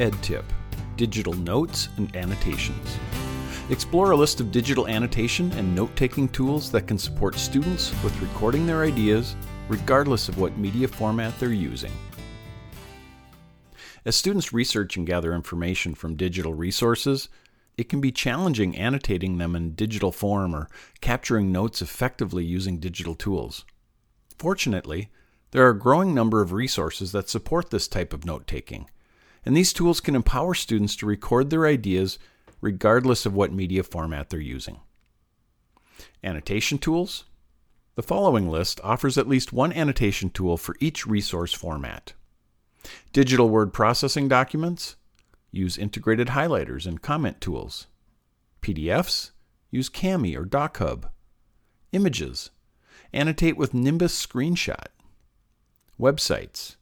EdTip Digital Notes and Annotations. Explore a list of digital annotation and note taking tools that can support students with recording their ideas regardless of what media format they're using. As students research and gather information from digital resources, it can be challenging annotating them in digital form or capturing notes effectively using digital tools. Fortunately, there are a growing number of resources that support this type of note taking, and these tools can empower students to record their ideas regardless of what media format they're using. Annotation tools. The following list offers at least one annotation tool for each resource format. Digital word processing documents. Use integrated highlighters and comment tools. PDFs. Use Kami or DocHub. Images. Annotate with Nimbus Screenshot. Websites.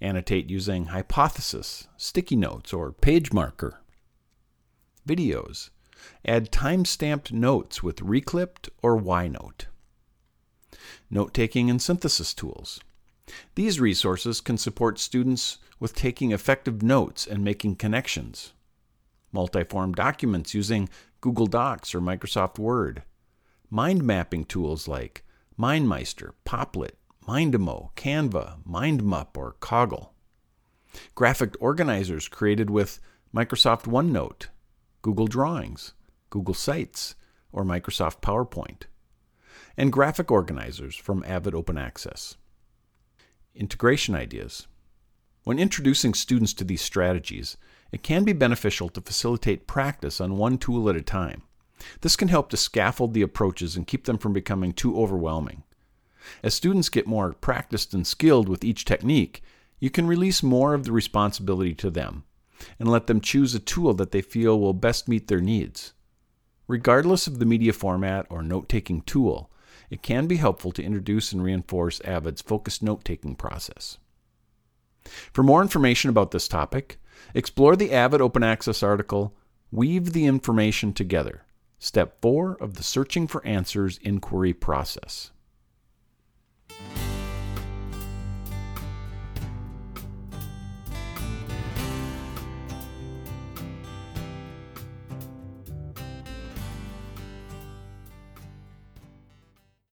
Annotate using Hypothesis, Sticky Notes, or page marker. Videos. Add time-stamped notes with Reclipped or YNote. Note-taking and synthesis tools. These resources can support students with taking effective notes and making connections. Multiform documents using Google Docs or Microsoft Word. Mind mapping tools like MindMeister, Popplet, Mindomo, Canva, MindMup, or Coggle. Graphic organizers created with Microsoft OneNote, Google Drawings, Google Sites, or Microsoft PowerPoint. And graphic organizers from Avid Open Access. Integration ideas. When introducing students to these strategies, it can be beneficial to facilitate practice on one tool at a time. This can help to scaffold the approaches and keep them from becoming too overwhelming. As students get more practiced and skilled with each technique, you can release more of the responsibility to them and let them choose a tool that they feel will best meet their needs. Regardless of the media format or note taking tool, it can be helpful to introduce and reinforce Avid's focused note taking process. For more information about this topic, explore the Avid Open Access article, Weave the Information Together, Step 4 of the Searching for Answers inquiry process.